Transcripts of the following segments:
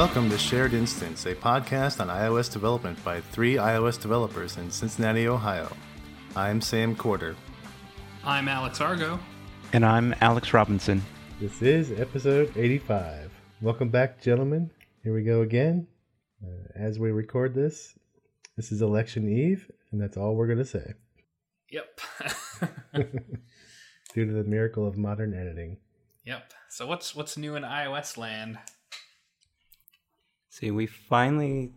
Welcome to Shared Instance, a podcast on iOS development by three iOS developers in Cincinnati, Ohio. I'm Sam Corder. I'm Alex Argo. And I'm Alex Robinson. This is episode 85. Welcome back, gentlemen. Here we go again. Uh, as we record this, this is election eve, and that's all we're going to say. Yep. Due to the miracle of modern editing. Yep. So what's what's new in iOS land? See, we finally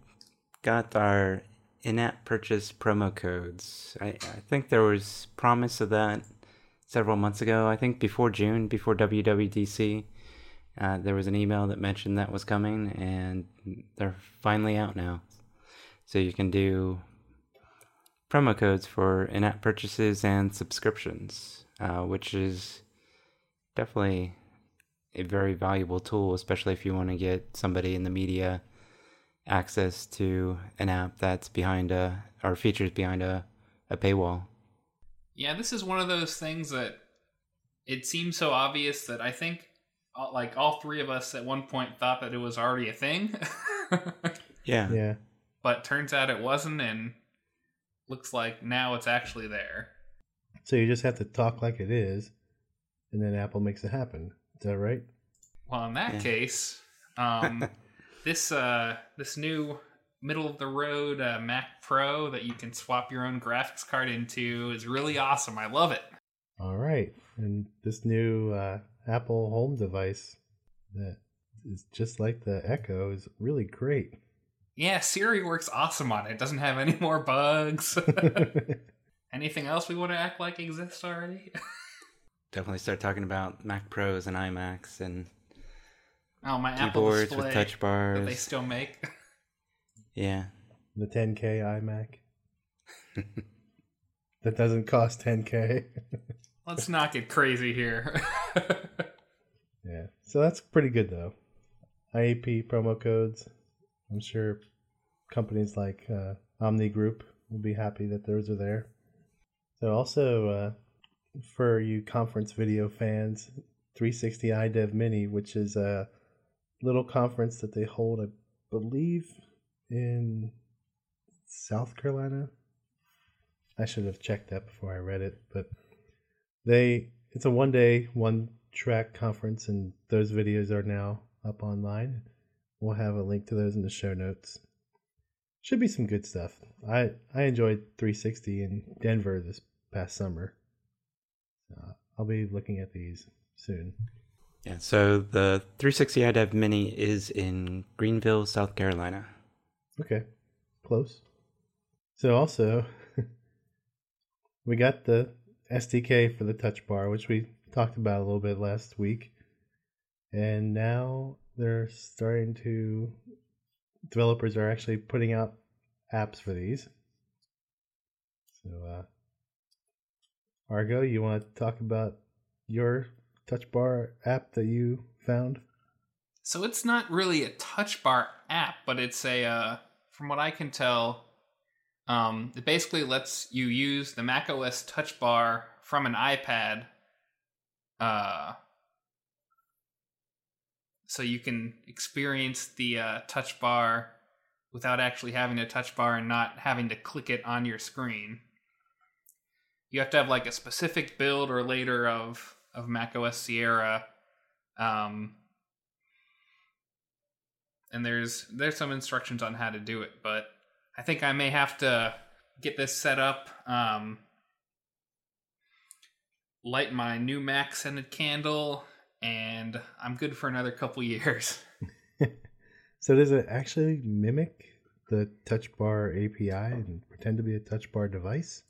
got our in-app purchase promo codes. I, I think there was promise of that several months ago. I think before June, before WWDC, uh, there was an email that mentioned that was coming, and they're finally out now. So you can do promo codes for in-app purchases and subscriptions, uh, which is definitely a very valuable tool, especially if you want to get somebody in the media access to an app that's behind a or features behind a, a paywall. Yeah, this is one of those things that it seems so obvious that I think uh, like all three of us at one point thought that it was already a thing. yeah. Yeah. But turns out it wasn't and looks like now it's actually there. So you just have to talk like it is, and then Apple makes it happen. Is that right? Well, in that Yeah. case, um, this uh, this new middle of the road uh, Mac Pro that you can swap your own graphics card into is really awesome. I love it. All right. And this new uh, Apple home device that is just like the Echo is really great. Yeah, Siri works awesome on it. It doesn't have any more bugs. Anything else we want to act like exists already? Definitely start talking about Mac Pros and iMacs and Oh, my Apple keyboards display with touch bars that they still make. Yeah. the 10K iMac that doesn't cost 10K. Let's not get crazy here. yeah. So that's pretty good though. IAP promo codes. I'm sure companies like uh, Omni Group will be happy that those are there. So also uh, for you conference video fans, 360 iDev Mini, which is a little conference that they hold, I believe, in South Carolina. I should have checked that before I read it, but they it's a one day, one track conference, and those videos are now up online. We'll have a link to those in the show notes. Should be some good stuff. I I enjoyed 360 in Denver this past summer. Uh, I'll be looking at these soon. Yeah. So the 360 iDev Mini is in Greenville, South Carolina. Okay, close. So also, we got the SDK for the Touch Bar, which we talked about a little bit last week, and now they're starting to. Developers are actually putting out apps for these. So, uh, Argo, you want to talk about your Touch Bar app that you found? So it's not really a touch bar app, but it's a, uh, from what I can tell, um, it basically lets you use the macOS touch bar from an iPad. Uh, so you can experience the uh, touch bar without actually having a touch bar and not having to click it on your screen. You have to have like a specific build or later of of macOS Sierra. Um, and there's there's some instructions on how to do it but i think i may have to get this set up um, light my new mac scented candle and i'm good for another couple years So does it actually mimic the Touch Bar API and pretend to be a Touch Bar device?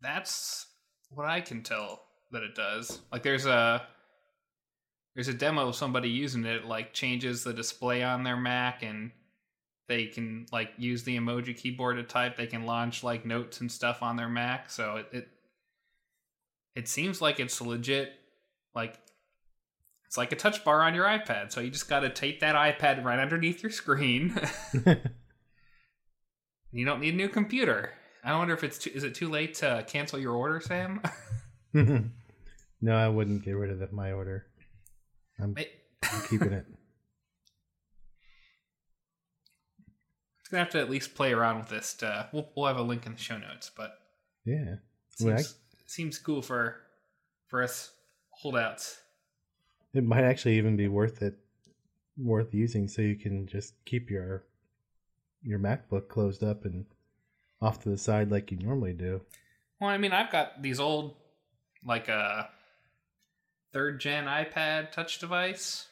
That's what i can tell that it does. Like there's a there's a demo of somebody using it like changes the display on their mac and they can like use the emoji keyboard to type. They can launch like notes and stuff on their mac. So it it, it seems like it's legit like it's like a touch bar on your ipad. So you just got to tape that ipad right underneath your screen. You don't need a new computer i wonder if it's too, is it too late to cancel your order sam no, I wouldn't get rid of the, my order. I'm, I'm keeping it. gonna have to at least play around with this. To, we'll we'll have a link in the show notes, but Yeah. it I I- seems, seems cool for for us holdouts. It might actually even be worth it, worth using, so you can just keep your your MacBook closed up and off to the side like you normally do. Well, I mean, I've got these old, like uh, a third gen iPad touch device.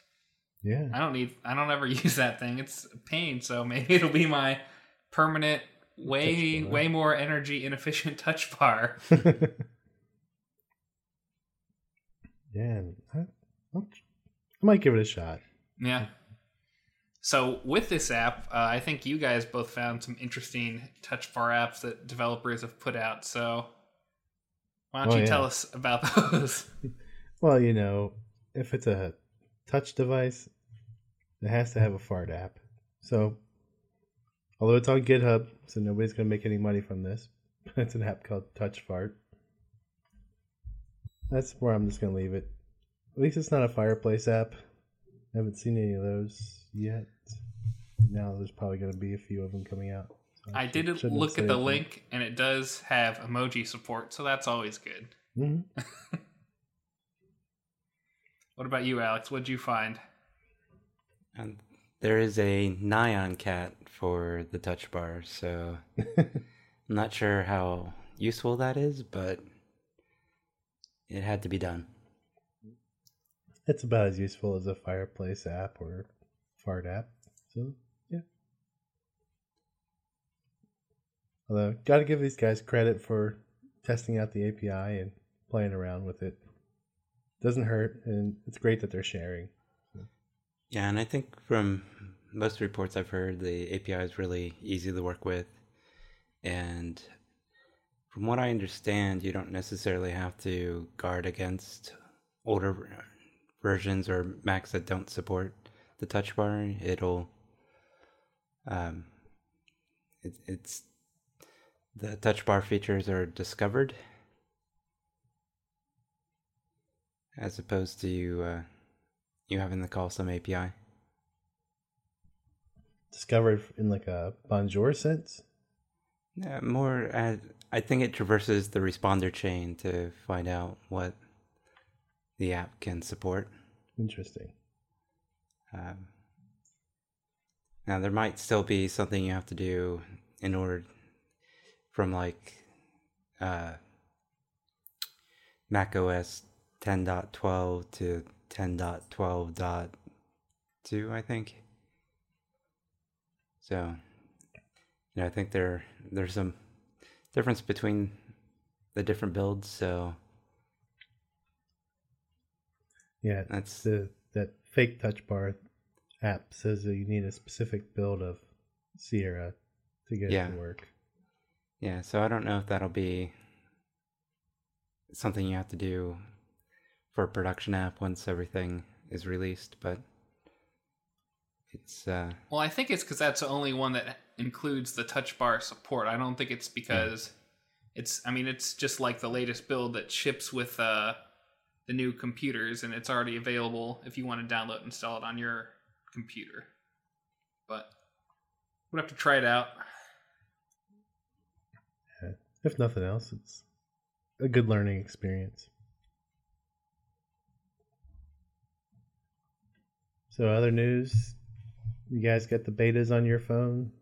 Yeah. I don't need. I don't ever use that thing. It's a pain. So maybe it'll be my permanent, way way more energy inefficient touch bar. yeah. I, I might give it a shot. Yeah. So with this app, uh, I think you guys both found some interesting touch bar apps that developers have put out. So why don't Oh, you yeah. tell us about those? Well, you know, if it's a touch device, it has to have a fart app. So, although it's on GitHub, so nobody's going to make any money from this, it's an app called Touch Fart. That's where I'm just going to leave it. At least it's not a fireplace app. I haven't seen any of those yet. Now there's probably going to be a few of them coming out. So I did shouldn't look at the anything. link, and it does have emoji support, so that's always good. Mhm. What about you, Alex? What'd you find? And there is a Nyan cat for the touch bar, so I'm not sure how useful that is, but it had to be done. It's about as useful as a fireplace app or fart app. So Although gotta give these guys credit for testing out the API and playing around with it. Doesn't hurt and it's great that they're sharing. Yeah, and I think from most reports I've heard, the API is really easy to work with. And from what I understand, you don't necessarily have to guard against older versions or Macs that don't support the touch bar. It'll, um, it, it's the touch bar features are discovered as opposed to you, uh, you having to call some API. Discovered in like a bonjour sense. Yeah, more. As, I think it traverses the responder chain to find out what the app can support. Interesting. Um, now there might still be something you have to do in order from like uh, Mac OS 10.12 to 10.12.2, I think. So, you know, I think there there's some difference between the different builds. So Yeah, that's the that fake touch bar app says that you need a specific build of Sierra to get Yeah. it to work. Yeah, so I don't know if that'll be something you have to do for a production app once everything is released, but it's uh Well, I think it's because that's the only one that includes the touch bar support. I don't think it's because it's. I mean, it's just like the latest build that ships with uh, the new computers, and it's already available if you want to download and install it on your computer. But we'll have to try it out. If nothing else, it's a good learning experience. So, other news? You guys got the betas on your phone?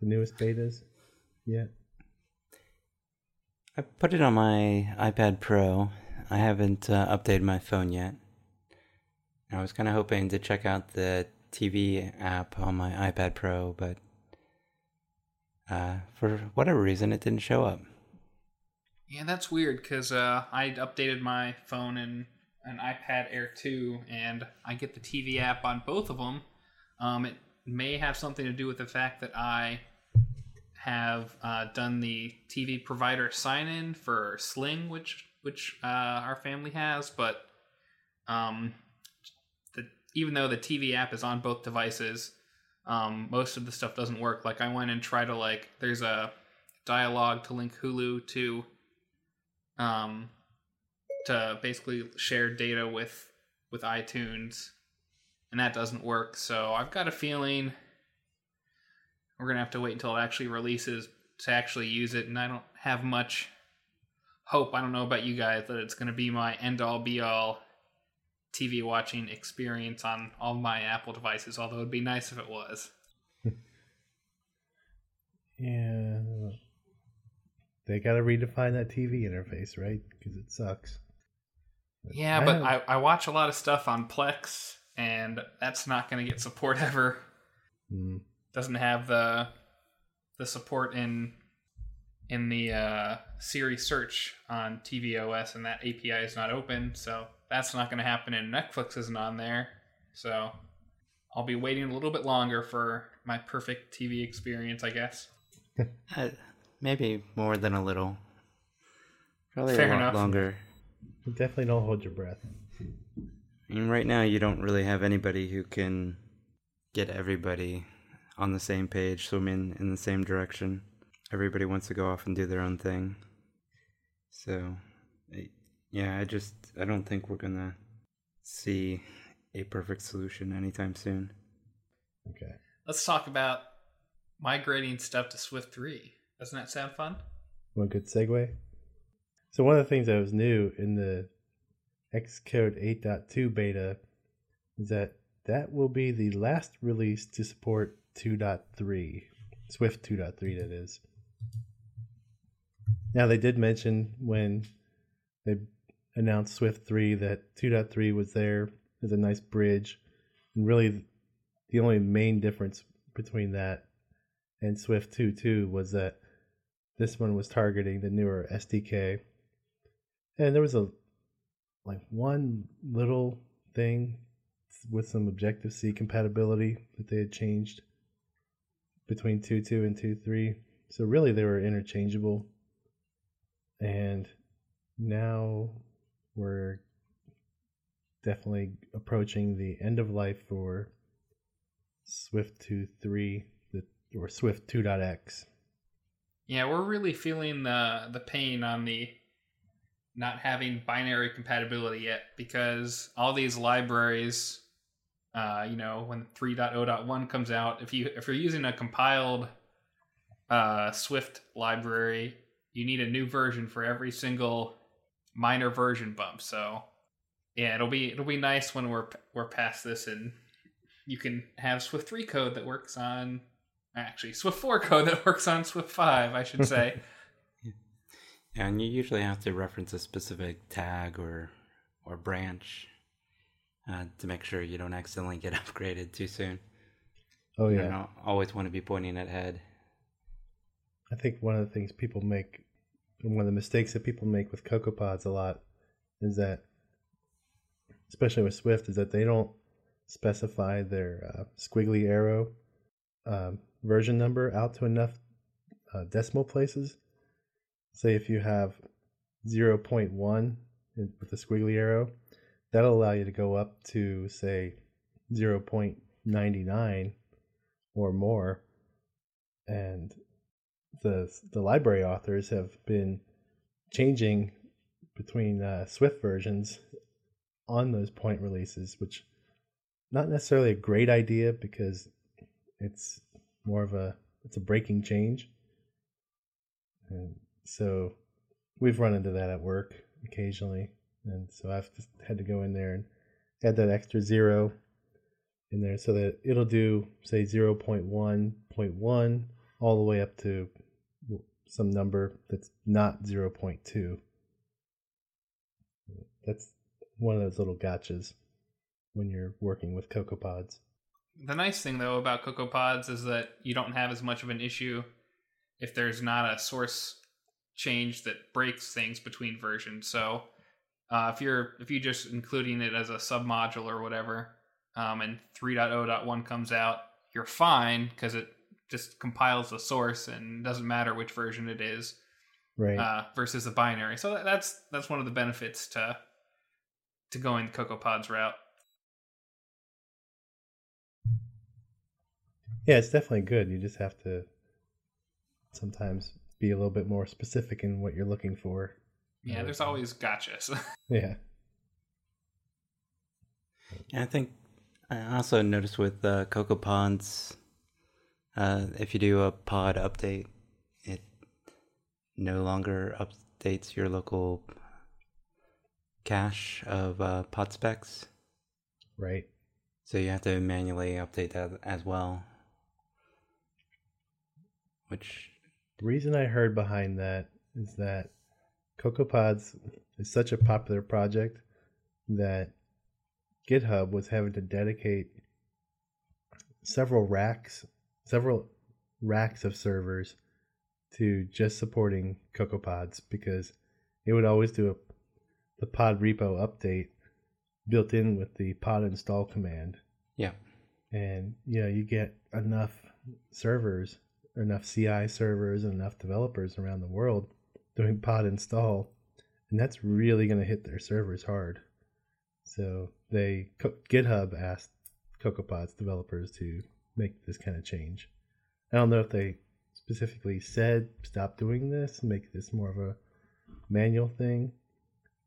The newest betas? Yeah. I put it on my iPad Pro. I haven't uh, updated my phone yet. I was kind of hoping to check out the TV app on my iPad Pro, but uh, for whatever reason, it didn't show up. Yeah, that's weird because uh, I updated my phone and an iPad Air 2, and I get the TV app on both of them. Um, it may have something to do with the fact that I have uh, done the TV provider sign in for Sling, which which uh, our family has, but um, the, even though the TV app is on both devices, um, most of the stuff doesn't work. Like I went and tried to like, there's a dialogue to link Hulu to um to basically share data with with iTunes and that doesn't work. So I've got a feeling we're gonna have to wait until it actually releases to actually use it, and I don't have much hope. I don't know about you guys that it's gonna be my end all be all TV watching experience on all my Apple devices. Although it'd be nice if it was. Yeah. They got to redefine that TV interface, right? Because it sucks. Yeah, but I, I watch a lot of stuff on Plex, and that's not going to get support ever. Mm. Doesn't have the the support in in the uh, Siri search on tvOS, and that API is not open, so that's not going to happen. And Netflix isn't on there, so I'll be waiting a little bit longer for my perfect TV experience, I guess. Uh, maybe more than a little. Probably Fair a lot enough. longer. Definitely don't hold your breath. I mean, right now you don't really have anybody who can get everybody on the same page, swimming in the same direction. Everybody wants to go off and do their own thing. So, I- yeah, I just I don't think we're gonna see a perfect solution anytime soon. Okay. Let's talk about migrating stuff to Swift 3. Doesn't that sound fun? One good segue. So one of the things that was new in the Xcode 8.2 beta is that that will be the last release to support 2.3, Swift 2.3 that is. Now they did mention when they announced Swift 3 that 2.3 was there as a nice bridge, and really the only main difference between that and Swift 2.2 was that this one was targeting the newer SDK. And there was a like one little thing with some Objective C compatibility that they had changed between 2.2 and 2.3. So really they were interchangeable. And now we're definitely approaching the end of life for Swift 2.3 the- or Swift 2.x. Yeah, we're really feeling the the pain on the not having binary compatibility yet because all these libraries, uh, you know, when 3.0.1 comes out, if you if you're using a compiled uh, Swift library, you need a new version for every single minor version bump. So yeah, it'll be it'll be nice when we're we're past this and you can have Swift 3 code that works on actually Swift 4 code that works on Swift 5, I should say. Yeah, and you usually have to reference a specific tag or or branch uh, to make sure you don't accidentally get upgraded too soon. Oh You yeah. don't always want to be pointing at head. I think one of the things people make, one of the mistakes that people make with CocoaPods a lot, is that, especially with Swift, is that they don't specify their uh, squiggly arrow um, version number out to enough uh, decimal places. Say if you have 0.1 with the squiggly arrow, that'll allow you to go up to say 0.99 or more, and the the library authors have been changing between uh, Swift versions on those point releases, which not necessarily a great idea because it's more of a it's a breaking change, and so we've run into that at work occasionally, and so I've just had to go in there and add that extra zero in there so that it'll do say 0.1.1 all the way up to some number that's not 0.2 that's one of those little gotchas when you're working with CocoaPods. The nice thing though about CocoaPods is that you don't have as much of an issue if there's not a source change that breaks things between versions. So uh, if you're if you just including it as a submodule or whatever, um, and 3.0.1 comes out, you're fine because it just compiles the source and doesn't matter which version it is Right. uh, versus the binary. So that's that's one of the benefits to to going the CocoaPods route. yeah, it's definitely good. You just have to sometimes be a little bit more specific in what you're looking for. Yeah, there's always gotchas. Yeah. And I think I also noticed with uh, CocoaPods, Uh, if you do a pod update, it no longer updates your local cache of uh, pod specs. Right. So you have to manually update that as well. Which The reason I heard behind that is that CocoaPods is such a popular project that GitHub was having to dedicate several racks, several racks of servers to just supporting CocoaPods because it would always do a the pod repo update built in with the pod install command yeah. and you know you get enough servers enough ci servers and enough developers around the world doing pod install and that's really going to hit their servers hard so they github asked cocoapods developers to make this kind of change i don't know if they specifically said stop doing this make this more of a manual thing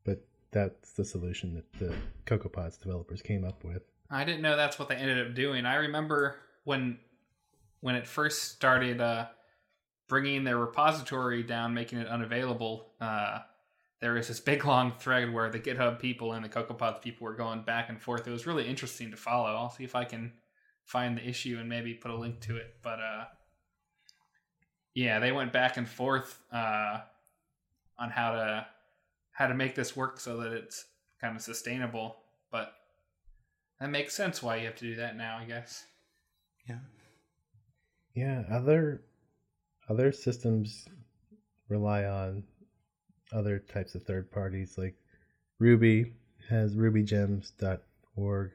but that's the solution that the cocoapods developers came up with I didn't know that's what they ended up doing. I remember when when it first started uh, bringing their repository down, making it unavailable. Uh, there was this big long thread where the GitHub people and the CocoaPods people were going back and forth. It was really interesting to follow. I'll see if I can find the issue and maybe put a link to it. But uh, yeah, they went back and forth uh, on how to how to make this work so that it's kind of sustainable. But that makes sense why you have to do that now, I guess. Yeah. Yeah, other other systems rely on other types of third parties. Like Ruby has rubygems.org,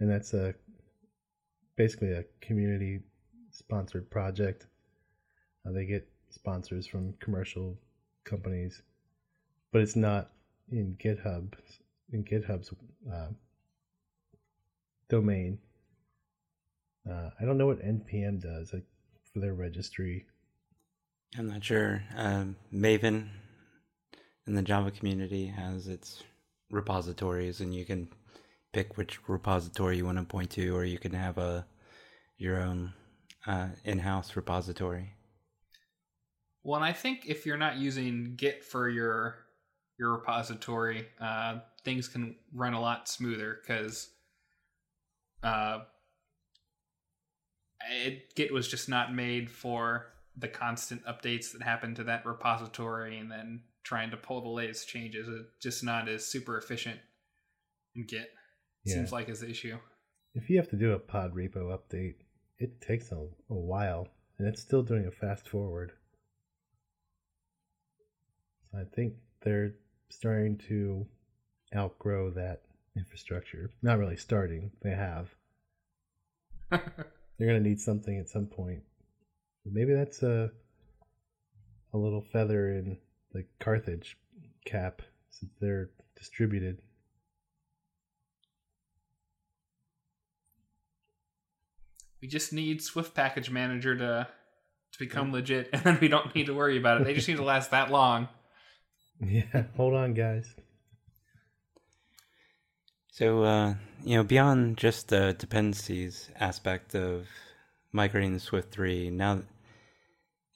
and that's a basically a community sponsored project. Uh, they get sponsors from commercial companies, but it's not in GitHub in GitHub's uh, domain. Uh, I don't know what npm does like for their registry. I'm not sure. Um, Maven in the Java community has its repositories, and you can pick which repository you want to point to, or you can have a your own uh, in-house repository. Well, and I think if you're not using Git for your your repository, uh, things can run a lot smoother because uh, it, Git was just not made for the constant updates that happen to that repository and then trying to pull the latest changes. It's just not as super efficient in Git. Yeah. Seems like is the issue. If you have to do a pod repo update, it takes a, a while, and it's still doing a fast forward. So I think they're starting to outgrow that infrastructure. Not really starting, they have. They're going to need something at some point. Maybe that's a a little feather in the Carthage cap since they're distributed. We just need Swift Package Manager to to become legit, and then we don't need to worry about it. They just need to last that long. Yeah, hold on, guys. So, uh, you know, beyond just the dependencies aspect of migrating to Swift 3, now,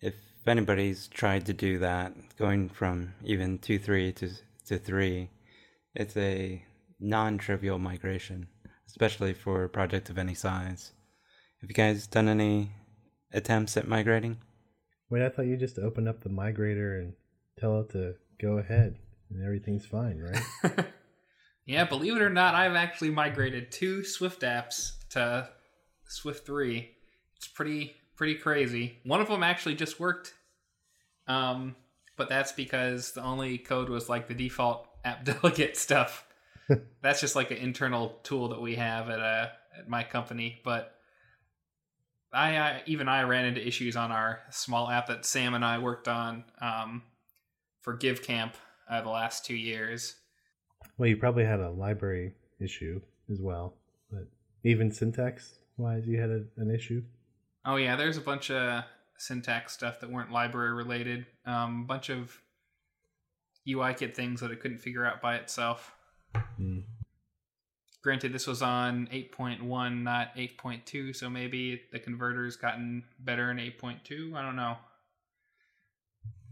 if anybody's tried to do that, going from even 2.3 to, to 3, it's a non trivial migration, especially for a project of any size. Have you guys done any attempts at migrating? Wait, I thought you just open up the migrator and tell it to go ahead and everything's fine, right? yeah, believe it or not, I've actually migrated two Swift apps to Swift 3. It's pretty pretty crazy. One of them actually just worked. Um, but that's because the only code was like the default app delegate stuff. that's just like an internal tool that we have at uh, at my company, but I, I even I ran into issues on our small app that Sam and I worked on um, for GiveCamp uh, the last two years. well, you probably had a library issue as well, but even syntax wise, you had a, an issue. Oh yeah, there's a bunch of syntax stuff that weren't library related. A um, bunch of UIKit things that it couldn't figure out by itself. Hmm. Granted, this was on 8.1, not 8.2, so maybe the converter's gotten better in 8.2. I don't know.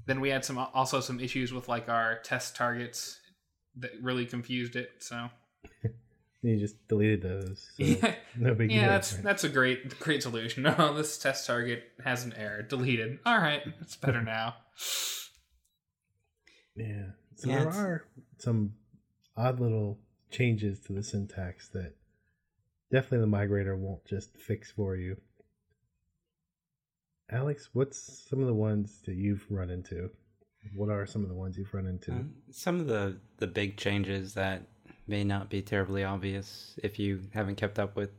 Then we had some also some issues with like our test targets that really confused it. So You just deleted those. so yeah, no big yeah, deal. that's right? that's a great great solution. No, oh, this test target has an error. Deleted. All right, it's better now. Yeah. So Yeah, there it's- are some odd little changes to the syntax that definitely the migrator won't just fix for you. Alex, what's some of the ones that you've run into? What are some of the ones you've run into? Um, some of the the big changes that may not be terribly obvious if you haven't kept up with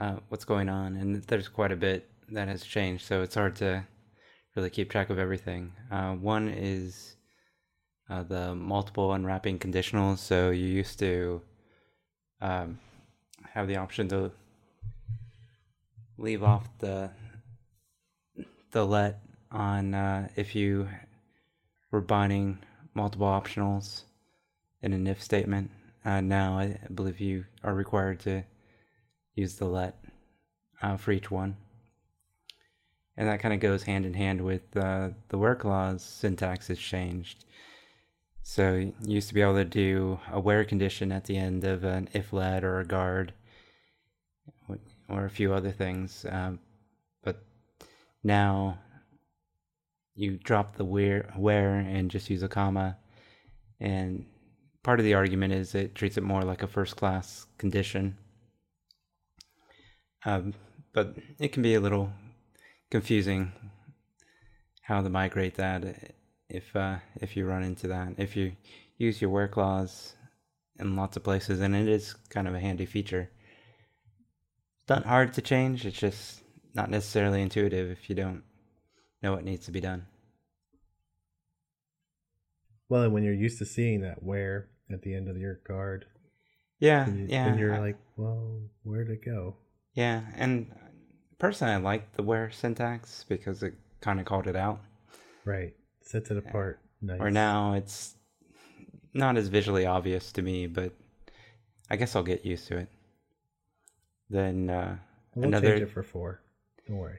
uh, what's going on, and there's quite a bit that has changed, so it's hard to really keep track of everything. Uh, one is uh, the multiple unwrapping conditionals. So you used to um, have the option to leave off the the let on uh, if you were binding multiple optionals in an if statement. Uh, now I believe you are required to use the let uh, for each one. And that kind of goes hand in hand with uh, the where clause syntax has changed. So you used to be able to do a where condition at the end of an if let or a guard or a few other things. Um, but now you drop the where, where and just use a comma. And part of the argument is it treats it more like a first class condition. Um, but it can be a little confusing how to migrate that if uh, if you run into that. If you use your where clause in lots of places, and it is kind of a handy feature. It's not hard to change. It's just not necessarily intuitive if you don't know what needs to be done. Well, and when you're used to seeing that where at the end of your guard, Yeah, and, you, yeah. and you're I- like, well, where'd it go? yeah, and personally, I like the where syntax because it kind of called it out. Right. Sets it apart. Nice. Or now it's not as visually obvious to me, but I guess I'll get used to it. Then uh, We'll another change it for four. Don't worry.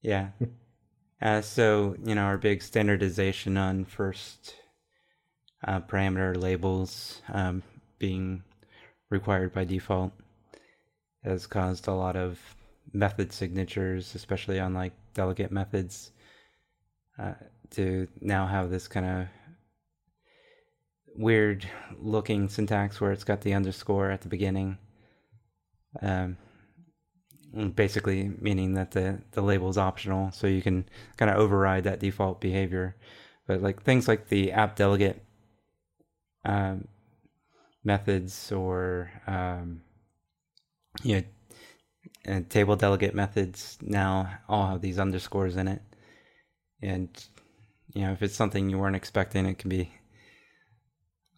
Yeah. uh, so, you know, our big standardization on first uh, parameter labels um, being required by default has caused a lot of method signatures, especially on like delegate methods, uh, to now have this kind of weird looking syntax where it's got the underscore at the beginning. Um, basically meaning that the the label is optional so you can kind of override that default behavior but like things like the app delegate um, methods or um, you know and table delegate methods now all have these underscores in it and you know if it's something you weren't expecting it can be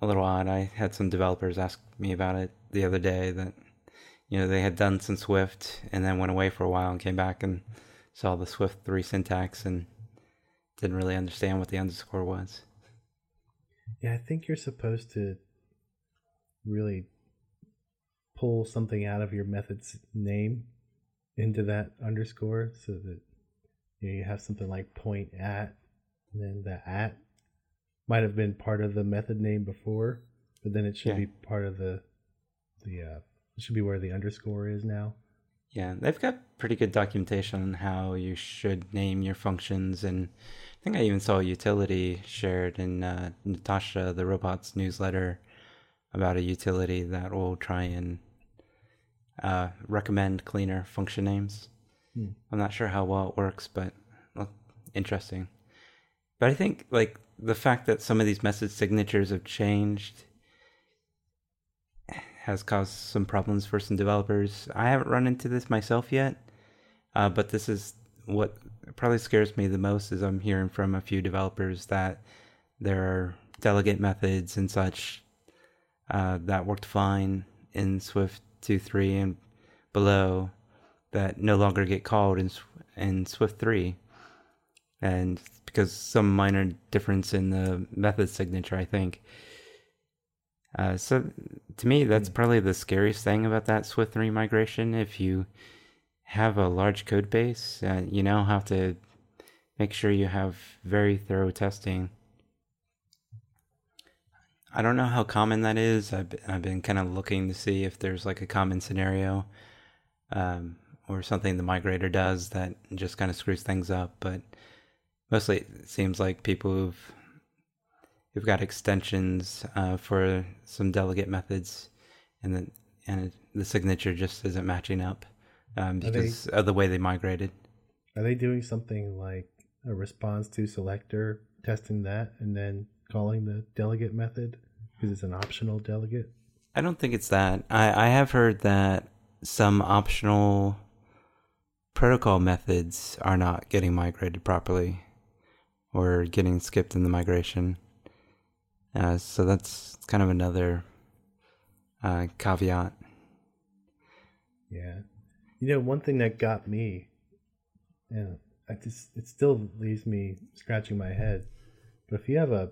a little odd i had some developers ask me about it the other day that you know, they had done some Swift and then went away for a while and came back and saw the Swift 3 syntax and didn't really understand what the underscore was. Yeah, I think you're supposed to really pull something out of your method's name into that underscore so that you, know, you have something like point at, and then the at might have been part of the method name before, but then it should Yeah. be part of the the uh, it should be where the underscore is now. Yeah, they've got pretty good documentation on how you should name your functions. And I think I even saw a utility shared in uh, Natasha, the robot's newsletter, about a utility that will try and uh, recommend cleaner function names. Hmm. I'm not sure how well it works, but interesting. But I think like the fact that some of these message signatures have changed has caused some problems for some developers. I haven't run into this myself yet, uh, but this is what probably scares me the most. Is I'm hearing from a few developers that there are delegate methods and such uh, that worked fine in Swift 2.3 and below that no longer get called in in Swift 3, and because some minor difference in the method signature, I think. Uh, so to me, that's probably the scariest thing about that Swift 3 migration. If you have a large code base, uh, you now have to make sure you have very thorough testing. I don't know how common that is. I've been, I've been kind of looking to see if there's like a common scenario um, or something the migrator does that just kind of screws things up. But mostly it seems like people who've who've got extensions uh, for some delegate methods, and then and the signature just isn't matching up um, because of the way they migrated. Are they doing something like a response to selector, testing that, and then calling the delegate method because it's an optional delegate? I don't think it's that. I, I have heard that some optional protocol methods are not getting migrated properly or getting skipped in the migration. Uh, so that's kind of another uh, caveat. Yeah. You know, one thing that got me, and I just it still leaves me scratching my head. But if you have a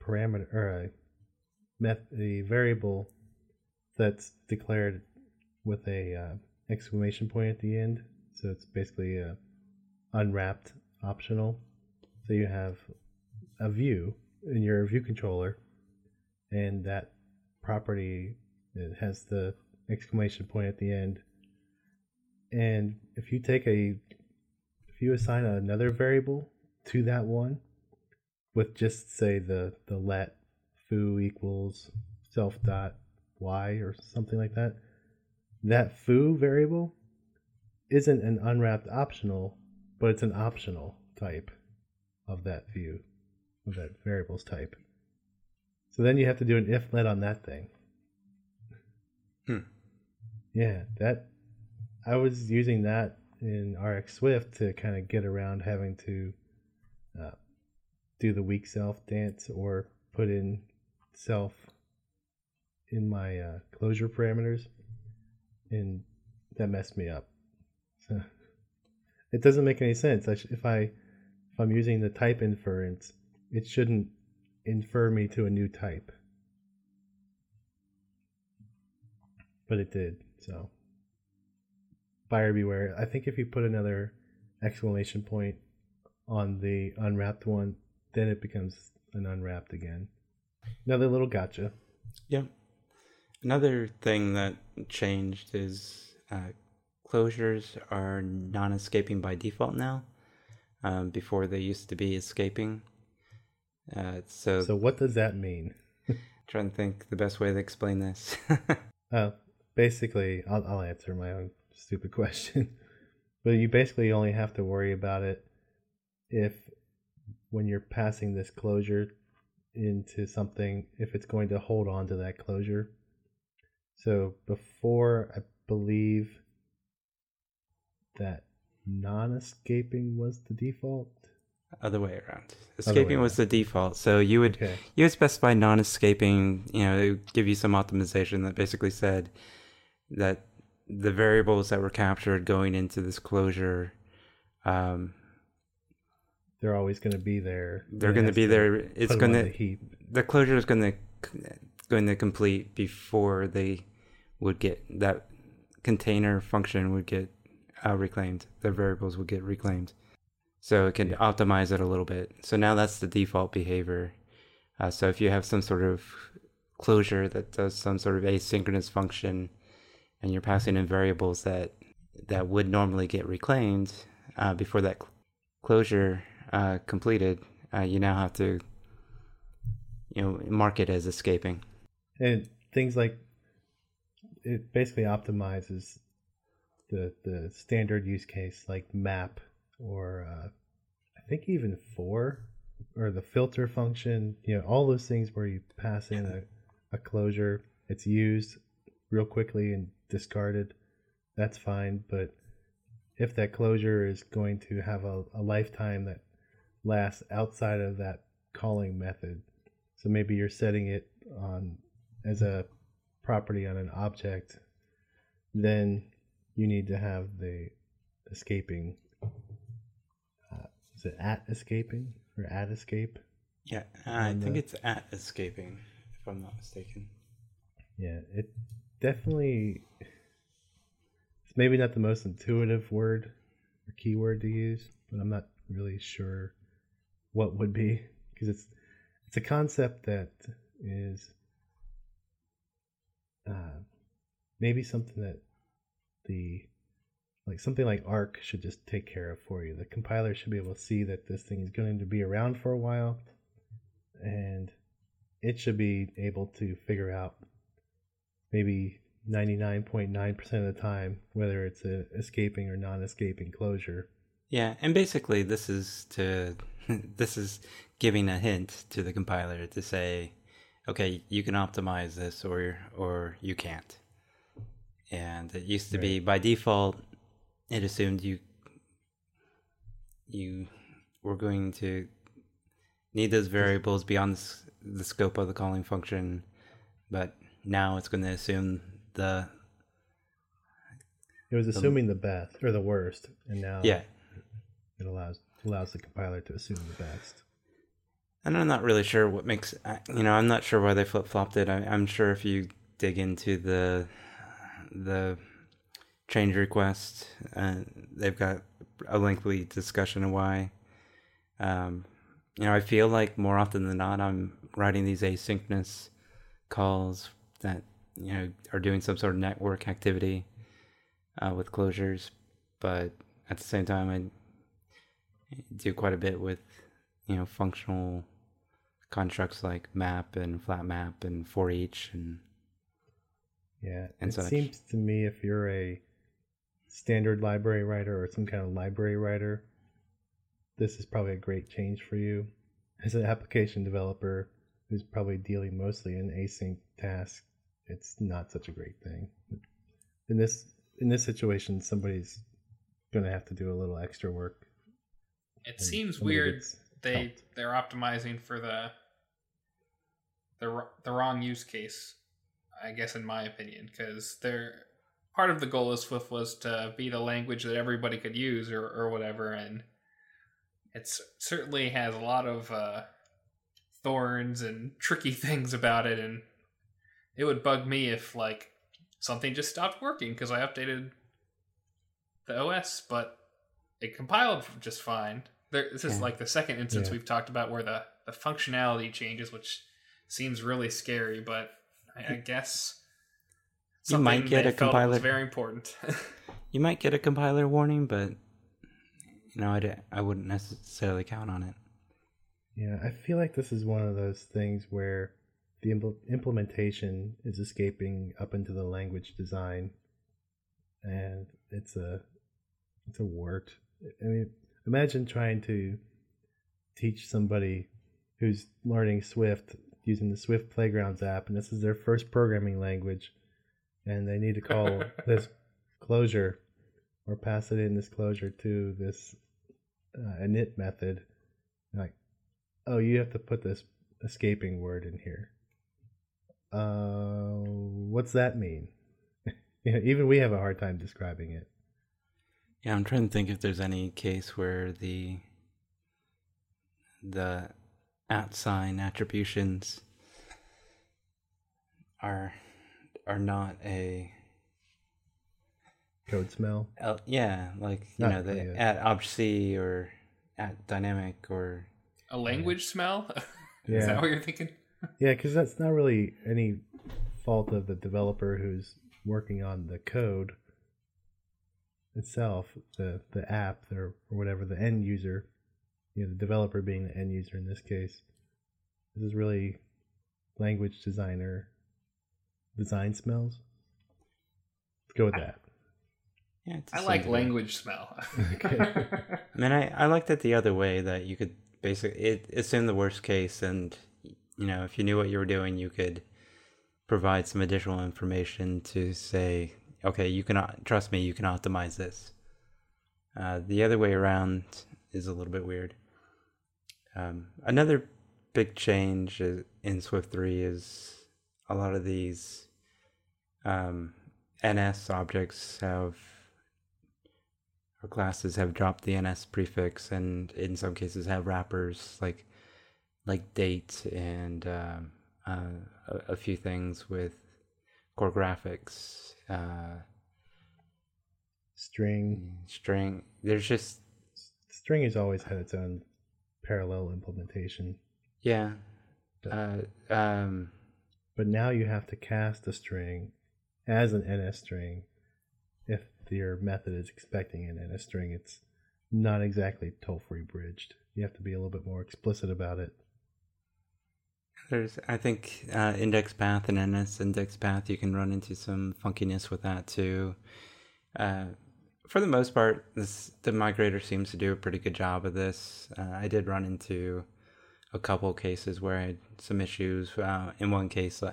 parameter or a met a variable that's declared with a uh, exclamation point at the end, so it's basically a unwrapped optional. So you have a view in your view controller, and that property it has the exclamation point at the end. And if you take a if you assign another variable to that one with just say the the let foo equals self dot y or something like that, that foo variable isn't an unwrapped optional, but it's an optional type of that view of that variables type. So then you have to do an if let on that thing. Hmm. Yeah, that I was using that in RxSwift to kind of get around having to uh, do the weak self dance or put in self in my uh, closure parameters, and that messed me up. So it doesn't make any sense. I sh- if I if I'm using the type inference, it shouldn't infer me to a new type, but it did. So buyer beware. I think if you put another exclamation point on the unwrapped one, then it becomes an unwrapped again. Another little gotcha. Yeah. Another thing that changed is uh, closures are non escaping by default now. Um, before they used to be escaping. Uh, so, So what does that mean? trying to think the best way to explain this. Uh, basically, I'll, I'll answer my own stupid question. but you basically only have to worry about it if, when you're passing this closure into something, if it's going to hold on to that closure. So before, I believe that non escaping was the default. Other way around. Other way Escaping was the default. So you would Okay. you would specify non-escaping. You know, it would give you some optimization that basically said that the variables that were captured going into this closure, um, They're always going to be there. they're going to be there. It's going to the the closure is going to going to complete before they would get that container function would get uh, reclaimed. The variables will get reclaimed, so it can Yeah. optimize it a little bit. So now that's the default behavior. Uh, so if you have some sort of closure that does some sort of asynchronous function, and you're passing in variables that that would normally get reclaimed uh, before that cl- closure uh, completed, uh, you now have to you know mark it as escaping. and things like it basically optimizes the the standard use case like map or uh, I think even for or the filter function. You know, all those things where you pass in a, a closure, it's used real quickly and discarded. That's fine, but if that closure is going to have a, a lifetime that lasts outside of that calling method, so maybe you're setting it on as a property on an object, then you need to have the escaping. Uh, is it at escaping or at escape? Yeah, I think uh, it's at escaping, if I'm not mistaken. Yeah, it definitely. It's maybe not the most intuitive word or keyword to use, but I'm not really sure what would be because it's it's a concept that is uh, maybe something that the like something like arc should just take care of for you the compiler should be able to see that this thing is going to be around for a while and it should be able to figure out maybe 99.9% of the time whether it's a escaping or non-escaping closure Yeah, and basically this is to this is giving a hint to the compiler to say, okay, you can optimize this or or you can't. And it used to be by default it assumed you you were going to need those variables beyond the, scope of the calling function, but now it's going to assume the it was assuming the best or the worst and now yeah it allows allows the compiler to assume the best And I'm not really sure what makes you know. I'm not sure why they flip flopped it. I, I'm sure if you dig into the the change request, uh, they've got a lengthy discussion of why. Um, you know, I feel like more often than not, I'm writing these asynchronous calls that you know are doing some sort of network activity uh, with closures, but at the same time, I do quite a bit with you know functional constructs like map and flat map and for each and Yeah, and it such. seems to me if you're a standard library writer or some kind of library writer, this is probably a great change for you. As an application developer who's probably dealing mostly in async tasks, it's not such a great thing. In this in this situation, somebody's going to have to do a little extra work. It seems weird they helped. they're optimizing for the the the wrong use case, I guess in my opinion, because they're part of the goal of Swift was to be the language that everybody could use or or whatever, and it certainly has a lot of uh, thorns and tricky things about it, and it would bug me if like something just stopped working because I updated the OS, but it compiled just fine. There, this is Yeah. like the second instance Yeah. we've talked about where the, the functionality changes, which seems really scary, but I, I guess You might get they a compiler- very important. you might get a compiler warning, but you know I I wouldn't necessarily count on it. Yeah, I feel like this is one of those things where the impl- implementation is escaping up into the language design, and it's a it's a wart. I mean, imagine trying to teach somebody who's learning Swift using the Swift Playgrounds app, and this is their first programming language, and they need to call this closure or pass it in this closure to this uh, init method. Like, oh, you have to put this escaping word in here. Uh, what's that mean? yeah, even we have a hard time describing it. Yeah, I'm trying to think if there's any case where the the at sign attributions are are not a Code smell. uh, yeah like you Not know the really at objc or at dynamic or a language smell? is Yeah. that what you're thinking? Yeah, because that's not really any fault of the developer who's working on the code itself, the the app or, or whatever, the end user, you know, the developer being the end user in this case. This is really language designer design smells. Let's go with that. yeah to I like degree. language smell. Okay. I mean, I, I liked it the other way that you could basically it, it's in the worst case, and you know if you knew what you were doing, you could provide some additional information to say, okay, you can trust me, you can optimize this. Uh, the other way around is a little bit weird. Um, another big change in Swift three is a lot of these um, NS objects have or classes have dropped the ns prefix and in some cases have wrappers like like date and um, uh, a, a few things with core graphics, uh, String. string. There's just String has always had its own parallel implementation, yeah. Uh, um, but now you have to cast a string as an NS string. If your method is expecting an NS string, it's not exactly toll free bridged. You have to be a little bit more explicit about it. There's, I think, uh, index path and NS index path. You can run into some funkiness with that too. Uh, for the most part, this the migrator seems to do a pretty good job of this. Uh, I did run into a couple cases where I had some issues. Uh, in one case, uh,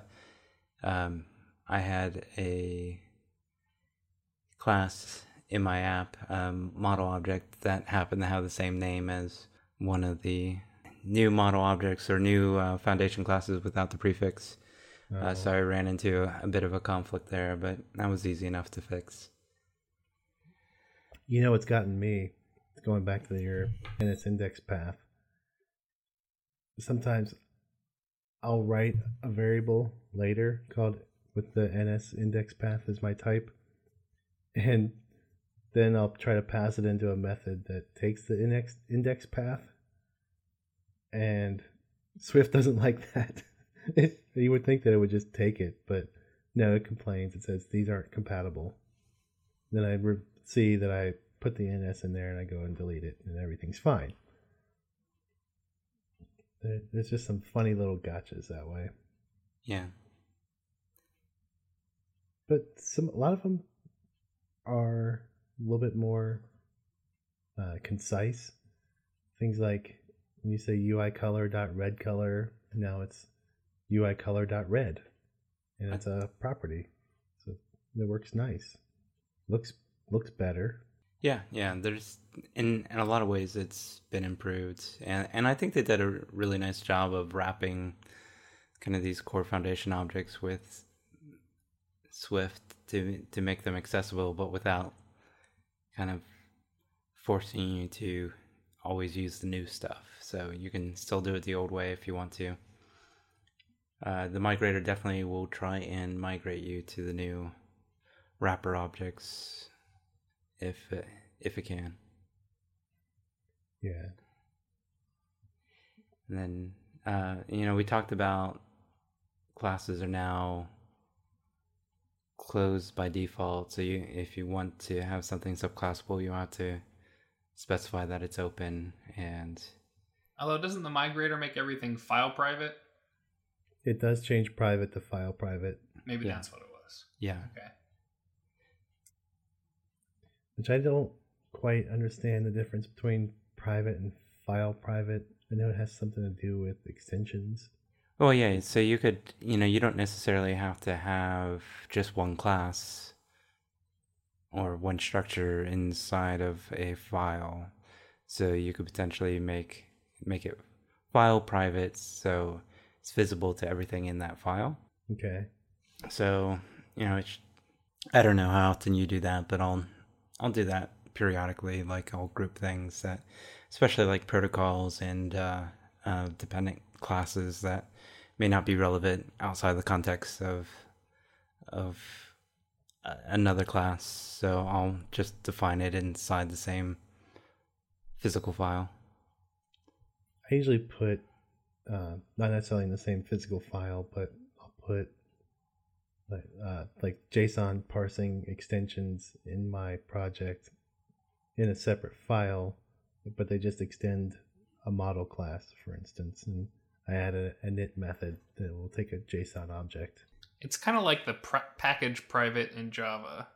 um, I had a class in my app um, model object that happened to have the same name as one of the new model objects or new uh, foundation classes without the prefix. Uh, so I ran into a, a bit of a conflict there, but that was easy enough to fix. You know it's gotten me? Going back to your NS index path. Sometimes I'll write a variable later called with the NS index path as my type, and then I'll try to pass it into a method that takes the index index path, and Swift doesn't like that. It, you would think that it would just take it, but no, it complains. It says these aren't compatible. Then I re- see that I put the NS in there and I go and delete it, and everything's fine. There- There's just some funny little gotchas that way, Yeah. but some a lot of them are a little bit more uh, concise. Things like when you say UI color dot red color, now it's UI color dot red, and it's a property, so it works nice. Looks looks better. Yeah, yeah. There's in in a lot of ways it's been improved, and and I think they did a really nice job of wrapping kind of these core foundation objects with Swift to to make them accessible, but without kind of forcing you to always use the new stuff. So you can still do it the old way if you want to. Uh, the migrator definitely will try and migrate you to the new wrapper objects if it, if it can. Yeah. And then uh, you know we talked about classes are now closed by default. So you if you want to have something subclassable, you have to specify that it's open and Although doesn't the migrator make everything file private? It does change private to file private, Maybe Yeah. that's what it was. yeah. Okay. Which I don't quite understand the difference between private and file private. I know it has something to do with extensions. Well, yeah. So you could, you know, you don't necessarily have to have just one class or one structure inside of a file. So you could potentially make make it file private, so it's visible to everything in that file. Okay. So you know, it's, I don't know how often you do that, but I'll I'll do that periodically. Like I'll group things that, especially like protocols and uh, uh, dependent classes that may not be relevant outside the context of of uh, another class. So I'll just define it inside the same physical file. I usually put uh, not necessarily in the same physical file, but I'll put uh, like JSON parsing extensions in my project in a separate file, but they just extend a model class, for instance, and I add a, a init method that will take a JSON object. It's kind of like the pr- package private in Java,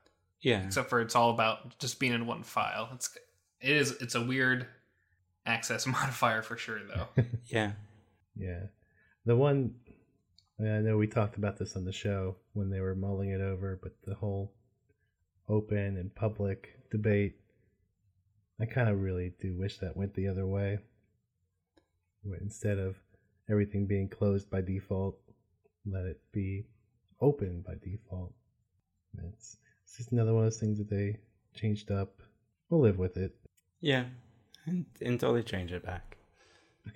Yeah. except for it's all about just being in one file. It's it is it's a weird access modifier for sure though. Yeah. Yeah. The one, I know we talked about this on the show when they were mulling it over, but the whole open and public debate, I kind of really do wish that went the other way. Instead of everything being closed by default, let it be open by default. It's, it's just another one of those things that they changed up. We'll live with it. Yeah. And, until they change it back.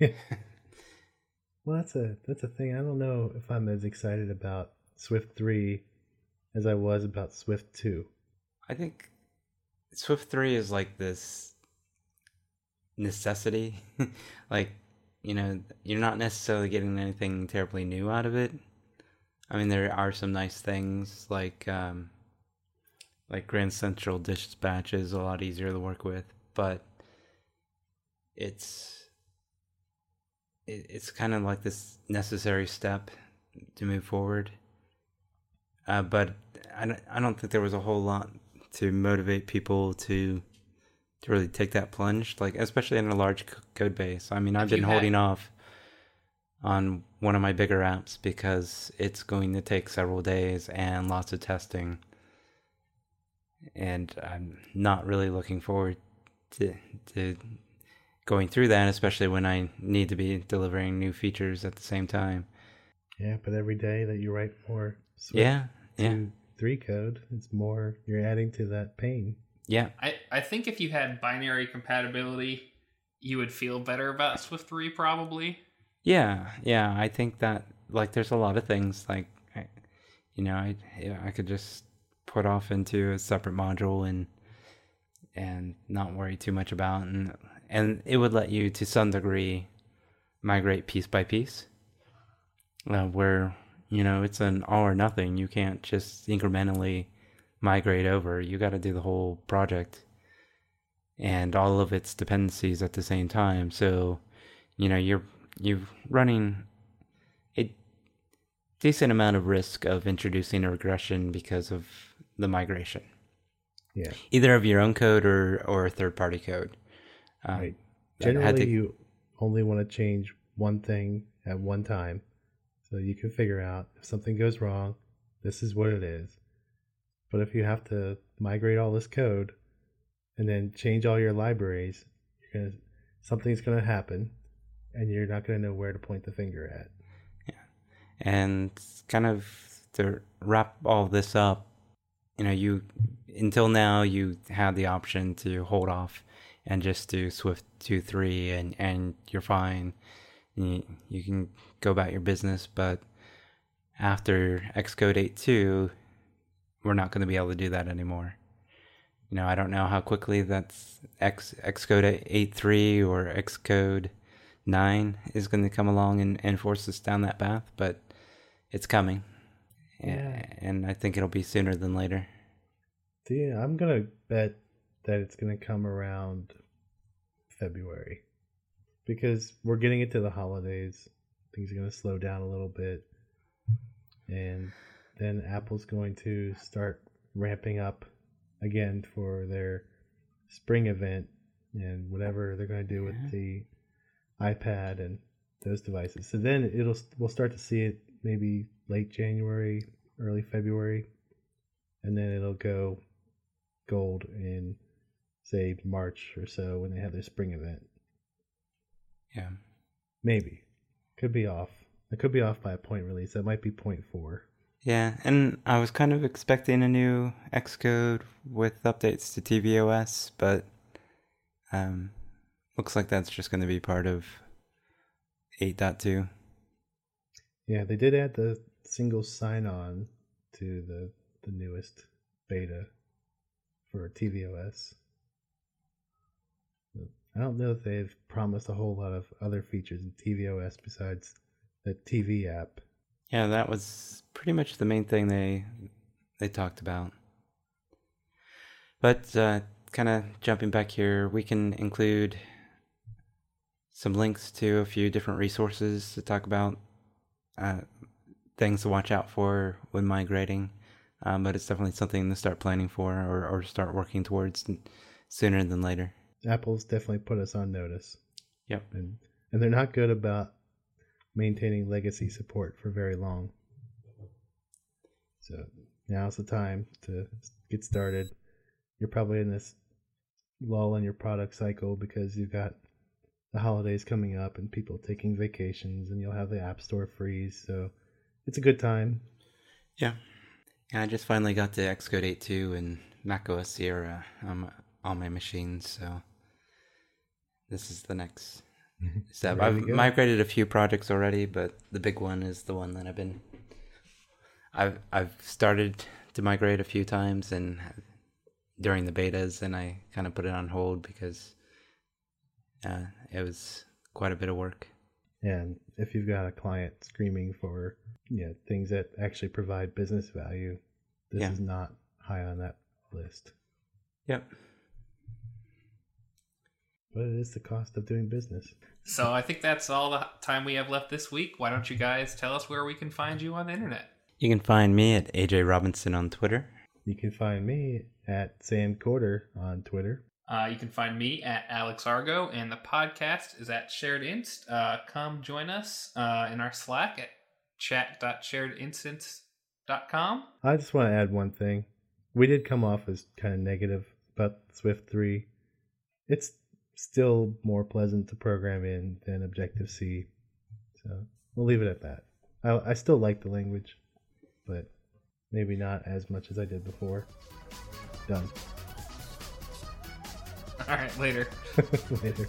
Well, that's a that's a thing. I don't know if I'm as excited about Swift three as I was about Swift 2. I think Swift 3 is like this necessity. like, you know, you're not necessarily getting anything terribly new out of it. I mean, there are some nice things like um, like Grand Central Dispatch is a lot easier to work with, but it's it, it's kind of like this necessary step to move forward. Uh, but I don't, I don't think there was a whole lot to motivate people to to really take that plunge, like especially in a large c- code base. I mean, I've been had- holding off on one of my bigger apps because it's going to take several days and lots of testing, and I'm not really looking forward to to going through that, especially when I need to be delivering new features at the same time. Yeah, but every day that you write more Swift Yeah, yeah, 2, 3 code, it's more, you're adding to that pain. yeah. I, I think if you had binary compatibility, you would feel better about Swift 3 probably. Yeah, yeah, I think that like there's a lot of things like I, you know, I yeah, I could just put off into a separate module and and not worry too much about and and it would let you to some degree migrate piece by piece. Uh, where you know it's an all or nothing. You can't just incrementally migrate over. You got to do the whole project and all of its dependencies at the same time. So, you know, you're you're running a decent amount of risk of introducing a regression because of the migration, Yeah, either of your own code or or third party code. Um, right. Generally, to- you only want to change one thing at one time. So you can figure out if something goes wrong, this is what it is. But if you have to migrate all this code and then change all your libraries, you're gonna, something's going to happen and you're not going to know where to point the finger at. Yeah, and kind of to wrap all this up you know you until now you had the option to hold off and just do swift 2 3 and and you're fine. You, you can go about your business but after xcode 8.2 we're not going to be able to do that anymore. You know i don't know how quickly that's x xcode 8.3 or xcode 9 is going to come along and, and force us down that path but it's coming. Yeah. and i think it'll be sooner than later. Yeah, I'm going to bet that it's going to come around February because we're getting into the holidays. Things are going to slow down a little bit. And then Apple's going to start ramping up again for their spring event and whatever they're going to do with the iPad and those devices. So then it'll we'll start to see it maybe late January, early February, and then it'll go gold in say March or so when they have their spring event. yeah Maybe. Could be off. It could be off by a point release. That might be point four. Yeah, and I was kind of expecting a new Xcode with updates to tvOS, but um, looks like that's just going to be part of 8.2. Yeah, they did add the single sign on to the the newest beta for tvOS. I don't know if they've promised a whole lot of other features in tvOS besides the TV app. Yeah, that was pretty much the main thing they they talked about. But uh, kind of jumping back here, we can include some links to a few different resources to talk about uh, things to watch out for when migrating. Um, but it's definitely something to start planning for or, or start working towards sooner than later. Apple's definitely put us on notice. Yep. And and they're not good about maintaining legacy support for very long. So now's the time to get started. You're probably in this lull in your product cycle because you've got the holidays coming up and people taking vacations and you'll have the app store freeze. So it's a good time. Yeah. And I just finally got to Xcode 8.2 and macOS Sierra on on my machines, so this is the next step. I've go. migrated a few projects already, but the big one is the one that I've been I've I've started to migrate a few times, and during the betas, and I kind of put it on hold because uh, it was quite a bit of work. And if you've got a client screaming for yeah things that actually provide business value, this Yeah. is not high on that list. Yep. But it is the cost of doing business. So I think that's all the time we have left this week. Why don't you guys tell us where we can find you on the internet? You can find me at AJ Robinson on Twitter. You can find me at Sand Quarter on Twitter. Uh, you can find me at Alex Argo, and the podcast is at Shared Inst. Uh, come join us uh, in our Slack at chat.sharedinstance.com. I just want to add one thing. We did come off as kind of negative about Swift 3. It's still more pleasant to program in than Objective C. So we'll leave it at that. I, I still like the language, but maybe not as much as I did before. Done. All right, later. Later.